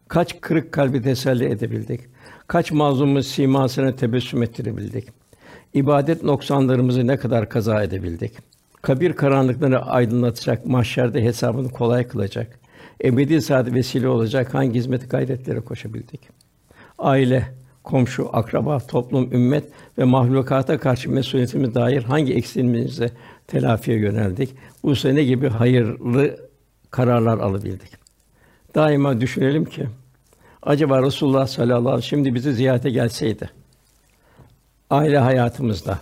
Kaç kırık kalbi teselli edebildik? Kaç mazlumun simasına tebessüm ettirebildik? İbadet noksanlarımızı ne kadar kaza edebildik? Kabir karanlıklarını aydınlatacak, mahşerde hesabını kolay kılacak, ebedi saadet vesile olacak hangi hizmet gayretlere koşabildik? Aile, komşu, akraba, toplum, ümmet ve mahlukata karşı mesuliyetimiz dair hangi eksiğimize telafiye yöneldik? Bu sene gibi hayırlı kararlar alabildik. Daima düşünelim ki acaba Resulullah sallallahu aleyhi ve sellem şimdi bizi ziyarete gelseydi aile hayatımızda,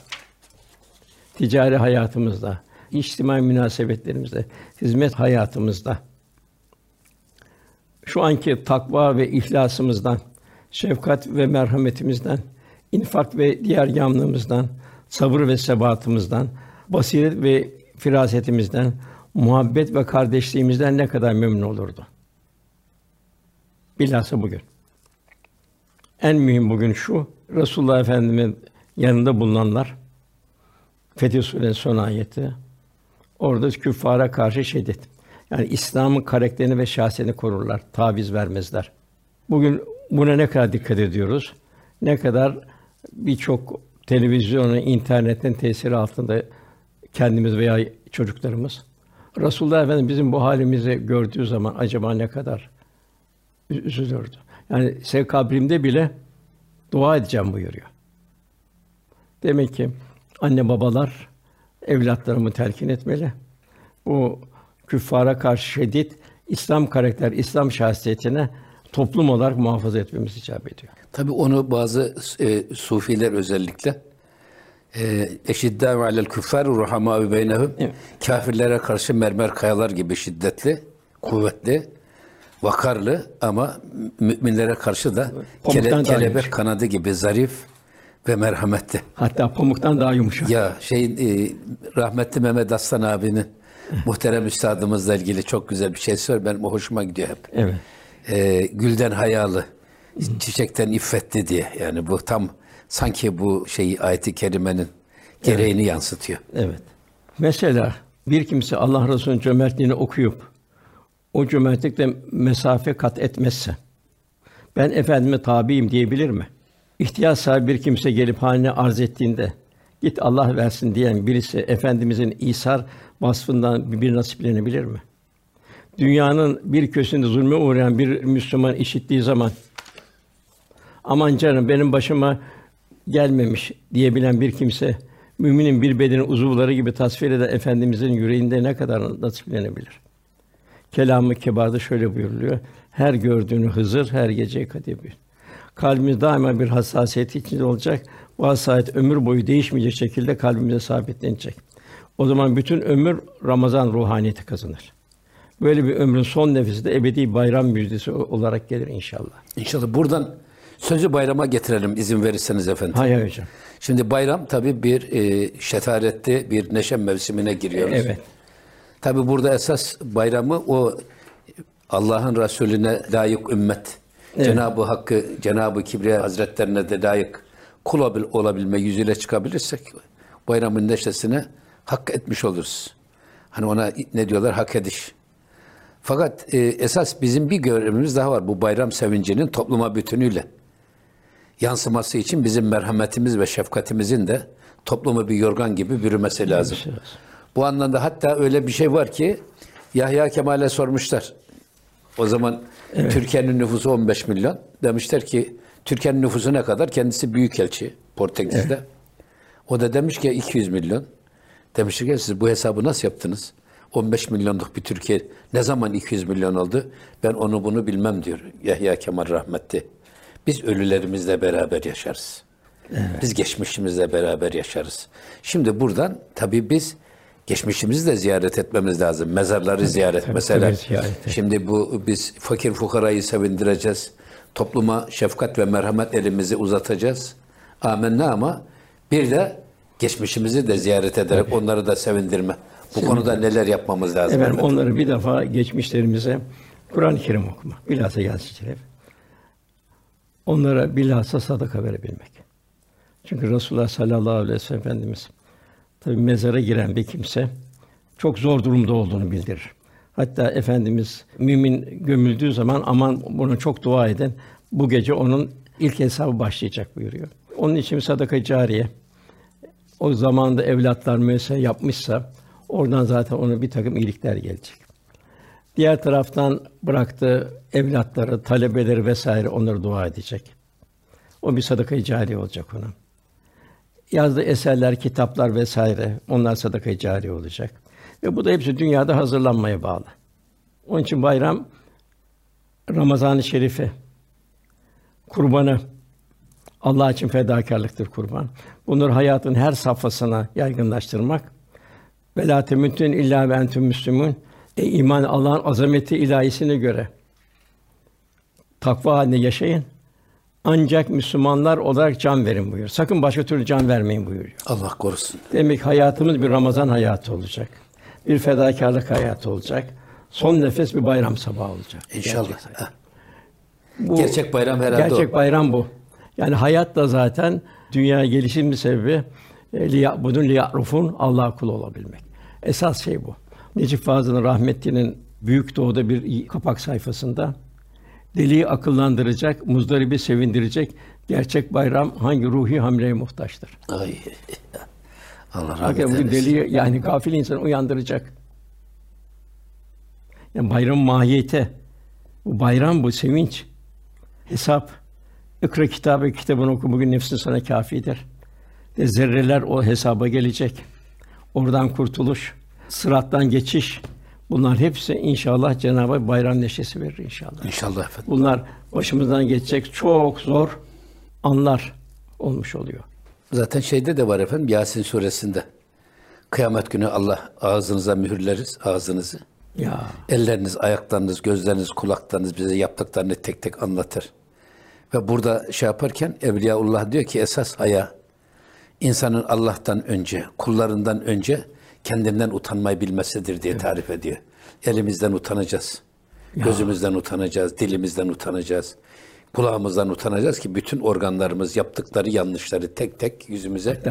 ticari hayatımızda, içtimai münasebetlerimizde, hizmet hayatımızda şu anki takva ve ihlasımızdan, şefkat ve merhametimizden, infak ve diğer yamlığımızdan, sabır ve sebatımızdan, basiret ve firasetimizden, muhabbet ve kardeşliğimizden ne kadar memnun olurdu. Bilhassa bugün. En mühim bugün şu, Resulullah Efendimiz'in yanında bulunanlar, Fetih Sûresinin son ayeti, orada küffara karşı şiddet. Yani İslam'ın karakterini ve şahsiyetini korurlar, taviz vermezler. Bugün buna ne kadar dikkat ediyoruz? Ne kadar birçok televizyonun, internetin tesiri altında kendimiz veya çocuklarımız. Resulullah Efendimiz bizim bu halimizi gördüğü zaman acaba ne kadar üzülürdü. Yani sev kabrimde bile dua edeceğim buyuruyor. Demek ki anne babalar evlatlarımı telkin etmeli. Bu küffara karşı şiddet İslam karakter, İslam şahsiyetine toplum olarak muhafaza etmemiz icap ediyor. Tabii onu bazı e, sufiler özellikle e, eşidda ve alel küffar ruhama beynehum Evet. kafirlere karşı mermer kayalar gibi şiddetli, kuvvetli, vakarlı ama müminlere karşı da kele, kelebek kanadı gibi zarif ve merhametli. Hatta pamuktan daha yumuşak. Ya şey e, rahmetli Mehmet Aslan abinin <laughs> muhterem üstadımızla ilgili çok güzel bir şey söylüyor. Benim hoşuma gidiyor hep. Evet. E, gülden hayalı, çiçekten iffetli diye. Yani bu tam sanki bu şeyi ayeti kerimenin gereğini yansıtıyor. Evet. Mesela bir kimse Allah Resulü'nün cömertliğini okuyup o cömertlikle mesafe kat etmezse ben efendime tabiyim diyebilir mi? İhtiyaç sahibi bir kimse gelip haline arz ettiğinde git Allah versin diyen birisi efendimizin İsar vasfından bir nasiplenebilir mi? Dünyanın bir köşesinde zulme uğrayan bir Müslüman işittiği zaman aman canım benim başıma gelmemiş diyebilen bir kimse müminin bir bedenin uzuvları gibi tasvir eden efendimizin yüreğinde ne kadar nasiplenebilir? Kelamı kibarda şöyle buyuruluyor. Her gördüğünü Hızır, her gece kadebi. Kalbimiz daima bir hassasiyet içinde olacak. Bu hassasiyet ömür boyu değişmeyecek şekilde kalbimize sabitlenecek. O zaman bütün ömür Ramazan ruhaniyeti kazanır. Böyle bir ömrün son nefesi de ebedi bayram müjdesi olarak gelir inşallah. İnşallah buradan sözü bayrama getirelim izin verirseniz efendim. Hay hay hocam. Şimdi bayram tabii bir e, şetaretli bir neşe mevsimine giriyoruz. Evet. Tabii burada esas bayramı o Allah'ın Resulüne layık ümmet. Evet. Cenab-ı Hakk'ı, Cenab-ı Kibriya Hazretlerine de layık kul olabil- olabilme yüzüyle çıkabilirsek bayramın neşesine hak etmiş oluruz. Hani ona ne diyorlar? Hak ediş. Fakat e, esas bizim bir görevimiz daha var. Bu bayram sevincinin topluma bütünüyle yansıması için bizim merhametimiz ve şefkatimizin de toplumu bir yorgan gibi bürümesi lazım. şey. Bu anlamda hatta öyle bir şey var ki Yahya Kemal'e sormuşlar. O zaman Türkiye'nin nüfusu 15 milyon. Demişler ki Türkiye'nin nüfusu ne kadar? Kendisi büyükelçi Portekiz'de. O da demiş ki 200 milyon. Demiş ki siz bu hesabı nasıl yaptınız? 15 milyonluk bir Türkiye ne zaman 200 milyon oldu? Ben onu bunu bilmem diyor Yahya Kemal rahmetli. Biz ölülerimizle beraber yaşarız. Biz geçmişimizle beraber yaşarız. Şimdi buradan tabii biz geçmişimizi de ziyaret etmemiz lazım. Mezarları ziyaret tabii, mesela. tabii ziyaret. Şimdi bu biz fakir fukarayı sevindireceğiz. Topluma şefkat ve merhamet elimizi uzatacağız. Amenna ama bir de geçmişimizi de ziyaret ederek onları da sevindirme. Bu konuda neler yapmamız lazım? Efendim? onları bir defa geçmişlerimize Kur'an-ı Kerim okuma. Bilhassa gelsin şeref. Onlara bilhassa sadaka verebilmek. Çünkü Resulullah sallallahu aleyhi ve sellem Efendimiz tabi mezara giren bir kimse çok zor durumda olduğunu bildirir. Hatta Efendimiz mümin gömüldüğü zaman aman bunu çok dua edin. Bu gece onun ilk hesabı başlayacak buyuruyor. Onun için sadaka cariye o zamanda evlatlar müessese yapmışsa oradan zaten ona bir takım iyilikler gelecek. Diğer taraftan bıraktığı evlatları, talebeleri vesaire onları dua edecek. O bir sadaka-i cari olacak ona. Yazdığı eserler, kitaplar vesaire onlar sadaka-i cari olacak. Ve bu da hepsi dünyada hazırlanmaya bağlı. Onun için bayram Ramazan-ı Şerifi kurbanı Allah için fedakarlıktır kurban. Bunları hayatın her safhasına yaygınlaştırmak. Ve la temütün illa ve entüm müslümün. E iman Allah'ın azameti ilahisine göre takva halinde yaşayın. Ancak Müslümanlar olarak can verin buyuruyor. Sakın başka türlü can vermeyin buyuruyor. Allah korusun. Demek ki hayatımız bir Ramazan hayatı olacak. Bir fedakarlık hayatı olacak. Son nefes bir bayram sabahı olacak. İnşallah. Gerçek. Bu- Gerçek bayram herhalde Gerçek o. bayram bu. Yani hayat da zaten dünyaya gelişin bir sebebi e, liya'budun liya'rufun Allah kulu olabilmek. Esas şey bu. Necip Fazıl'ın rahmetlinin Büyük Doğu'da bir kapak sayfasında deliği akıllandıracak, muzdaribi sevindirecek gerçek bayram hangi ruhi hamleye muhtaçtır? Ay. <laughs> Allah rahmet Hakikaten bugün eylesin. deliği yani gafil insanı uyandıracak. Yani bayram mahiyeti. Bu bayram bu sevinç. Hesap. İkra kitabı kitabını oku bugün nefsin sana kafidir. De zerreler o hesaba gelecek. Oradan kurtuluş, sırattan geçiş. Bunlar hepsi inşallah Cenab-ı Hak bayram neşesi verir inşallah. İnşallah efendim. Bunlar başımızdan geçecek çok zor anlar olmuş oluyor. Zaten şeyde de var efendim Yasin suresinde. Kıyamet günü Allah ağzınıza mühürleriz ağzınızı. Ya Elleriniz, ayaklarınız, gözleriniz, kulaklarınız bize yaptıklarını tek tek anlatır. Ve burada şey yaparken Evliyaullah diyor ki esas haya insanın Allah'tan önce, kullarından önce kendinden utanmayı bilmesidir diye tarif ediyor. Elimizden utanacağız. Gözümüzden utanacağız, dilimizden utanacağız. Kulağımızdan utanacağız ki bütün organlarımız yaptıkları yanlışları tek tek yüzümüze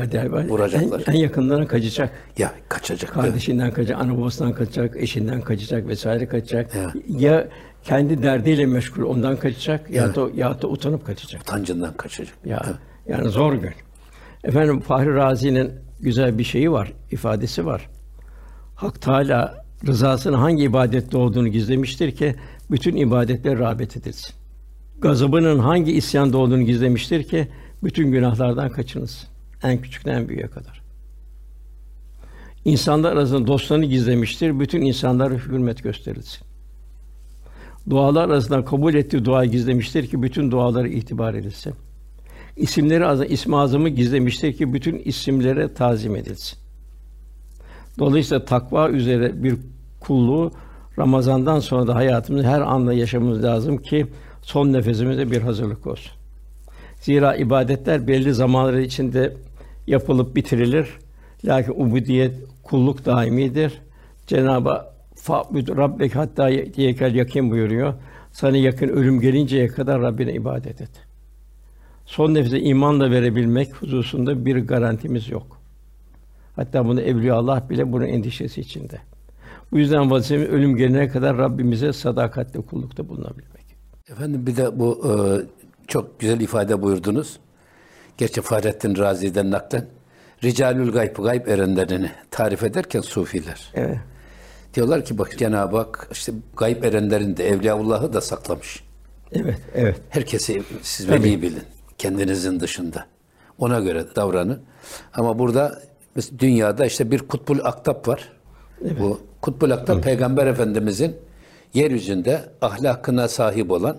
vuracaklar. En, en yakınlarına kaçacak. Ya kaçacak. Kardeşinden kaçacak, ana babasından kaçacak, eşinden kaçacak vesaire kaçacak. Ya kendi derdiyle meşgul ondan kaçacak ya da ya da utanıp kaçacak. Utancından kaçacak. Ya yani zor gün. Efendim Fahri Razi'nin güzel bir şeyi var, ifadesi var. Hak Teala rızasını hangi ibadette olduğunu gizlemiştir ki bütün ibadetler rağbet edilsin. Gazabının hangi isyanda olduğunu gizlemiştir ki bütün günahlardan kaçınılsın. En küçükten en büyüğe kadar. İnsanlar arasında dostlarını gizlemiştir. Bütün insanlara hürmet gösterilsin. Dualar arasında kabul ettiği duayı gizlemiştir ki bütün dualara itibar edilsin. İsimleri arasında ismi azamı gizlemiştir ki bütün isimlere tazim edilsin. Dolayısıyla takva üzere bir kulluğu Ramazan'dan sonra da hayatımızın her anda yaşamamız lazım ki son nefesimize bir hazırlık olsun. Zira ibadetler belli zamanları içinde yapılıp bitirilir. Lakin ubudiyet, kulluk daimidir. Cenab-ı Fa'bud rabbek hatta diyekel yakin buyuruyor. Sana yakın ölüm gelinceye kadar Rabbine ibadet et. Son nefese imanla verebilmek hususunda bir garantimiz yok. Hatta bunu Evliya Allah bile bunun endişesi içinde. Bu yüzden vazifemiz ölüm gelene kadar Rabbimize sadakatle kullukta bulunabilmek. Efendim bir de bu e, çok güzel ifade buyurdunuz. Gerçi Fahrettin Razi'den naklen Ricalül gayb, gayb erenlerini tarif ederken sufiler. Evet. Diyorlar ki bak Cenab-ı Hak işte gayb erenlerini de Evliyaullah'ı da saklamış. Evet, evet. Herkesi siz veli bilin. Kendinizin dışında. Ona göre davranın. Ama burada dünyada işte bir kutbul aktap var. Bu kutbul aktap Peygamber Efendimizin yeryüzünde ahlakına sahip olan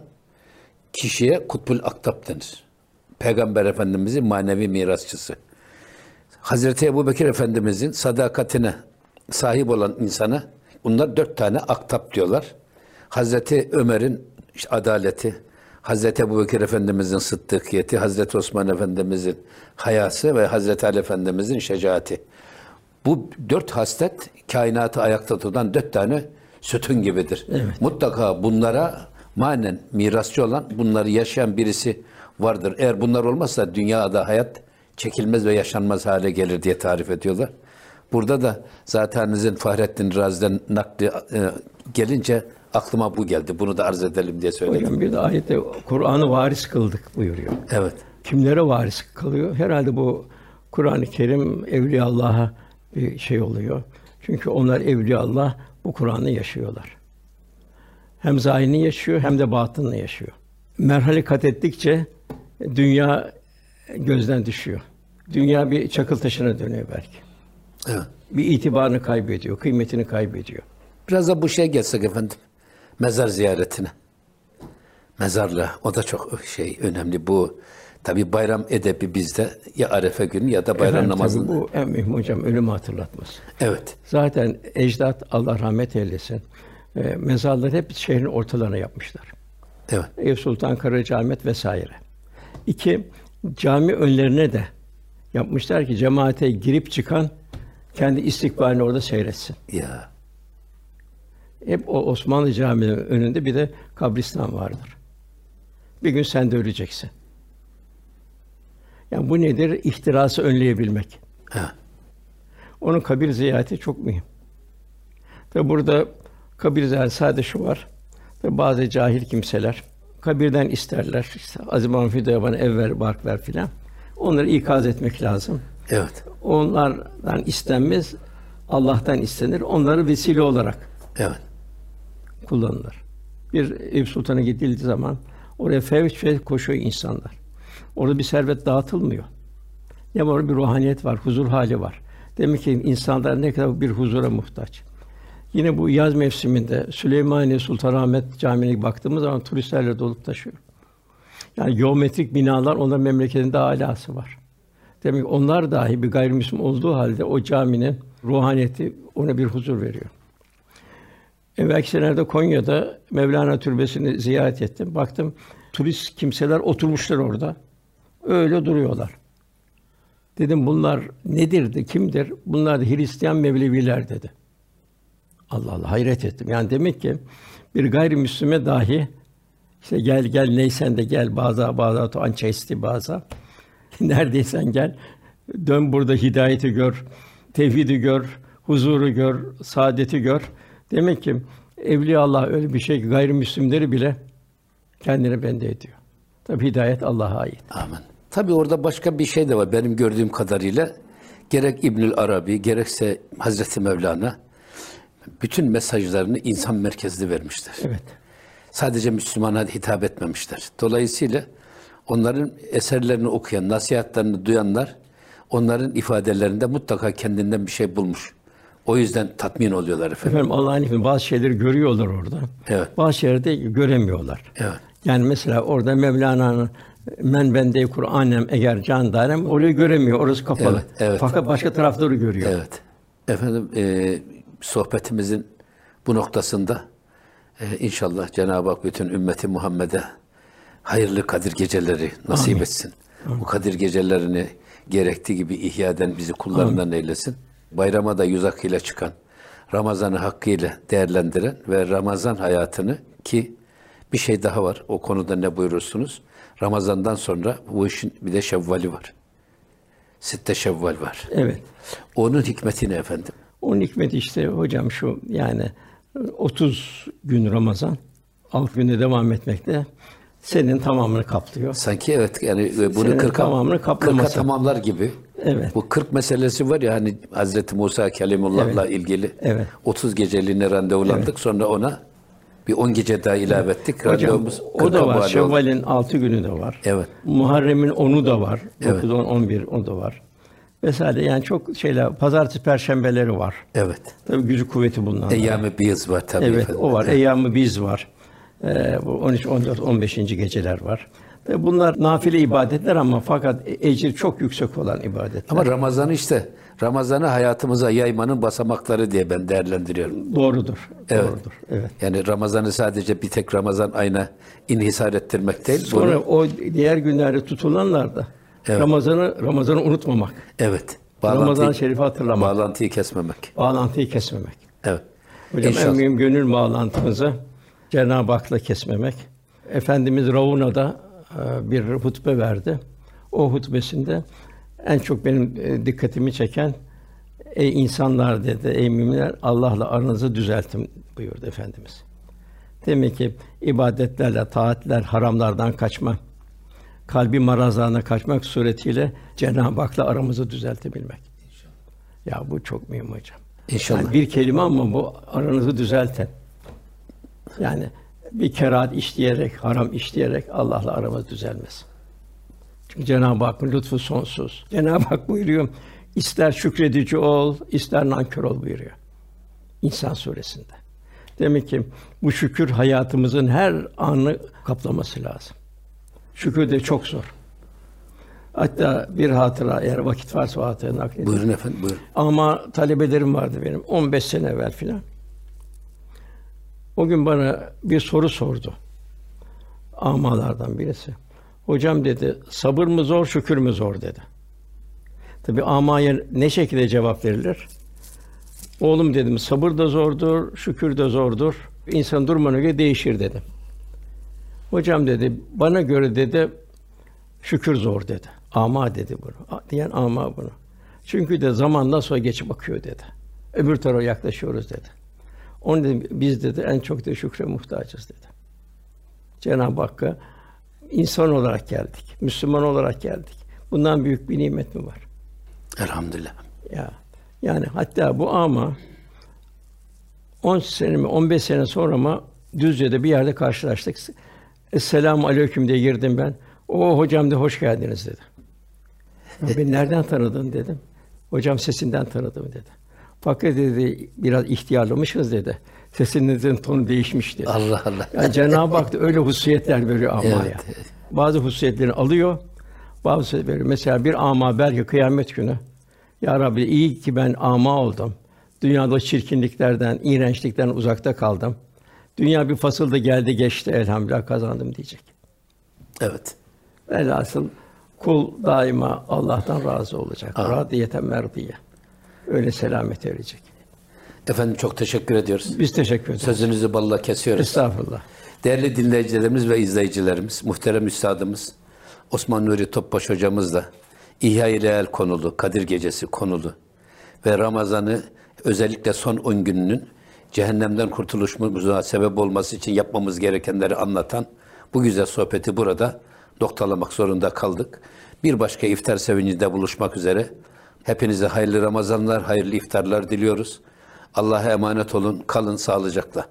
kişiye kutbul aktap denir. Peygamber Efendimizin manevi mirasçısı. Hazreti Ebu Bekir Efendimizin sadakatine sahip olan insana bunlar dört tane aktap diyorlar. Hazreti Ömer'in işte adaleti, Hazreti Ebu Bekir Efendimizin sıddıkiyeti, Hazreti Osman Efendimizin hayası ve Hazreti Ali Efendimizin şecaati. Bu dört haslet kainatı ayakta tutan dört tane sütun gibidir. Mutlaka bunlara manen mirasçı olan, bunları yaşayan birisi vardır. Eğer bunlar olmazsa dünyada hayat çekilmez ve yaşanmaz hale gelir diye tarif ediyorlar. Burada da zatenizin Fahrettin Razi'den nakli e, gelince aklıma bu geldi. Bunu da arz edelim diye söyledim. Hocam bir de ayette Kur'an'ı varis kıldık buyuruyor. Evet. Kimlere varis kılıyor? Herhalde bu Kur'an-ı Kerim Evliya Allah'a bir şey oluyor. Çünkü onlar Evliya Allah bu Kur'an'ı yaşıyorlar. Hem zahirini yaşıyor hem de batınını yaşıyor. Merhale kat ettikçe dünya gözden düşüyor. Dünya bir çakıl taşına dönüyor belki. evet. Bir itibarını kaybediyor, kıymetini kaybediyor. Biraz da bu şey gelsek efendim. Mezar ziyaretine. Mezarla. O da çok şey önemli. Bu tabi bayram edebi bizde ya Arefe günü ya da bayram Efendim, tabii namazında. bu en mühim hocam ölümü hatırlatması. Evet. Zaten ecdat Allah rahmet eylesin. E, mezarları hep şehrin ortalarına yapmışlar. Evet. Eyüp Sultan Karacaahmet vesaire. İki, cami önlerine de yapmışlar ki cemaate girip çıkan kendi istikbalini orada seyretsin. Ya. Hep o Osmanlı Camii'nin önünde bir de kabristan vardır. Bir gün sen de öleceksin. Yani bu nedir? İhtirası önleyebilmek. Evet. Onun kabir ziyareti çok mühim. Ve burada kabir ziyareti sadece şu var. Ve bazı cahil kimseler kabirden isterler. İşte Azim Mahmud bana ev ver, bark ver filan. Onları ikaz etmek lazım. Evet. Onlardan istenmez, Allah'tan istenir. Onları vesile olarak Evet. Kullanılır. Bir Eyüp Sultan'a gidildiği zaman oraya fevç fevç koşuyor insanlar. Orada bir servet dağıtılmıyor. Ya orada bir ruhaniyet var, huzur hali var. Demek ki insanlar ne kadar bir huzura muhtaç. Yine bu yaz mevsiminde Süleymaniye Sultanahmet Camii'ne baktığımız zaman turistlerle dolup taşıyor. Yani geometrik binalar onların memleketinde alası var. Demek ki onlar dahi bir gayrimüslim olduğu halde o caminin ruhaniyeti ona bir huzur veriyor. Evvelki senelerde Konya'da Mevlana Türbesi'ni ziyaret ettim. Baktım turist kimseler oturmuşlar orada. Öyle duruyorlar. Dedim bunlar nedir de kimdir? Bunlar da Hristiyan Mevleviler dedi. Allah Allah hayret ettim. Yani demek ki bir gayrimüslime dahi işte gel gel neysen de gel baza baza tu ança isti baza. <laughs> Neredeysen gel. Dön burada hidayeti gör, tevhidi gör, huzuru gör, saadeti gör. Demek ki Evliya Allah öyle bir şey ki gayrimüslimleri bile kendine bende ediyor. Tabi hidayet Allah'a ait. Amin. Tabii orada başka bir şey de var benim gördüğüm kadarıyla. Gerek İbnül Arabi, gerekse Hazreti Mevlana bütün mesajlarını insan merkezli vermişler. Evet. Sadece Müslümana hitap etmemişler. Dolayısıyla onların eserlerini okuyan, nasihatlerini duyanlar onların ifadelerinde mutlaka kendinden bir şey bulmuş. O yüzden tatmin oluyorlar efendim. Efendim Allah'ın izniyle bazı şeyleri görüyorlar orada. Evet. Bazı şeyleri de göremiyorlar. Evet. Yani mesela orada Mevlana'nın men bende Kur'anem eğer can darem orayı göremiyor. Orası kapalı. Evet, evet. Fakat başka tarafları görüyor. Evet. Efendim e, sohbetimizin bu noktasında e, inşallah Cenab-ı Hak bütün ümmeti Muhammed'e hayırlı Kadir geceleri nasip Amin. etsin. Bu Kadir gecelerini gerektiği gibi ihya eden bizi kullarından eylesin. Bayrama da yüz akıyla çıkan, Ramazan'ı hakkıyla değerlendiren ve Ramazan hayatını ki bir şey daha var. O konuda ne buyurursunuz? Ramazan'dan sonra bu işin bir de şevvali var. Sitte şevval var. Evet. Onun hikmeti ne efendim? Onun hikmeti işte hocam şu yani 30 gün Ramazan, 6 günde devam etmekte senin tamamını kaplıyor. Sanki evet yani e, bunu Senin 40'a tamamını 40'a kaplaması. tamamlar gibi. Evet. Bu 40 meselesi var ya hani Hazreti Musa Kelimullah'la ilgili Evet. 30 geceliğine randevulandık. Sonra ona bir 10 gece daha ilave ettik. Hocam o da 40'a var. Şevval'in 6 günü de var. Evet. Muharrem'in 10'u da var. Evet. 9, 10, 11 o da var. Vesaire yani çok şeyler pazartesi perşembeleri var. Evet. Tabii gücü kuvveti bunlar. Eyyam-ı Biyız var tabii Evet, efendim. o var. Eyyam-ı biz var. Ee, bu 13, 14, 15. geceler var. Ve bunlar nafile ibadetler ama fakat ecir çok yüksek olan ibadetler. Ama Ramazan'ı işte Ramazan'ı hayatımıza yaymanın basamakları diye ben değerlendiriyorum. doğrudur. Evet. Doğrudur. Evet. Yani Ramazan'ı sadece bir tek Ramazan ayına inhisar ettirmek değil. Sonra bunu- o diğer günlerde tutulanlar da Evet. Ramazan'ı Ramazan'ı unutmamak. evet. Ramazan-ı Şerif'i hatırlamak. Bağlantıyı kesmemek. Bağlantıyı kesmemek. Evet. Hocam İnşallah. en mühim gönül bağlantımızı Cenab-ı Hak'la kesmemek. Efendimiz Ravuna'da e, bir hutbe verdi. O hutbesinde en çok benim e, dikkatimi çeken ey insanlar dedi, ey müminler Allah'la aranızı düzeltin buyurdu Efendimiz. Demek ki ibadetlerle, taatler, haramlardan kaçma, kalbi marazlarına kaçmak suretiyle Cenab-ı Hak'la aramızı düzeltebilmek. Ya bu çok mühim hocam. İnşallah. Yani bir kelime ama bu aranızı düzelten. Yani bir kerahat işleyerek, haram işleyerek Allah'la aramız düzelmez. Çünkü Cenab-ı Hakk'ın lütfu sonsuz. Cenab-ı Hak buyuruyor, ister şükredici ol, ister nankör ol buyuruyor. İnsan suresinde. Demek ki bu şükür hayatımızın her anı kaplaması lazım. Şükür de çok zor. Hatta bir hatıra, eğer vakit varsa o hatırayı nakledeyim. Buyurun efendim buyurun. Ama talebelerim vardı benim 15 sene evvel filan. O gün bana bir soru sordu. Amalardan birisi. Hocam dedi, sabır mı zor, şükür mü zor dedi. Tabii amaya ne şekilde cevap verilir? Oğlum dedim, sabır da zordur, şükür de zordur. İnsan durumuna göre değişir dedim. Hocam dedi, bana göre dedi, şükür zor dedi. Ama dedi bunu. Diyen ama bunu. Çünkü de zamandan sonra geçip bakıyor dedi. Öbür tarafa yaklaşıyoruz dedi. Onun dedi, biz dedi en çok da şükre muhtacız dedi. Cenab-ı Hakk'a insan olarak geldik, Müslüman olarak geldik. Bundan büyük bir nimet mi var? Elhamdülillah. Ya yani hatta bu ama 10 sene mi 15 sene sonra mı Düzce'de bir yerde karşılaştık. Esselamu aleyküm diye girdim ben. O hocam de hoş geldiniz dedi. Ya beni nereden tanıdın dedim. Hocam sesinden tanıdım dedi. Fakat dedi biraz ihtiyarlamışız dedi. Sesinizin tonu değişmiş dedi. Allah Allah. Yani Cenab-ı Hak da öyle hususiyetler veriyor amaya. Evet, evet. Bazı hususiyetlerini alıyor, bazı hususiyetleri veriyor. Mesela bir ama belki kıyamet günü, Ya Rabbi iyi ki ben ama oldum. Dünyada çirkinliklerden, iğrençlikten uzakta kaldım. Dünya bir fasılda geldi geçti elhamdülillah kazandım diyecek. Evet. Velhasıl kul daima Allah'tan razı olacak. Radiyeten merdiye. Öyle selamet erecek. Efendim çok teşekkür ediyoruz. Biz teşekkür ederiz. Sözünüzü balla kesiyoruz. Estağfurullah. Değerli dinleyicilerimiz ve izleyicilerimiz, muhterem üstadımız Osman Nuri Topbaş hocamız da İhya-i Leal konulu, Kadir Gecesi konulu ve Ramazan'ı özellikle son 10 gününün cehennemden kurtuluşumuza sebep olması için yapmamız gerekenleri anlatan bu güzel sohbeti burada noktalamak zorunda kaldık. Bir başka iftar sevincinde buluşmak üzere. Hepinize hayırlı Ramazanlar, hayırlı iftarlar diliyoruz. Allah'a emanet olun, kalın sağlıcakla.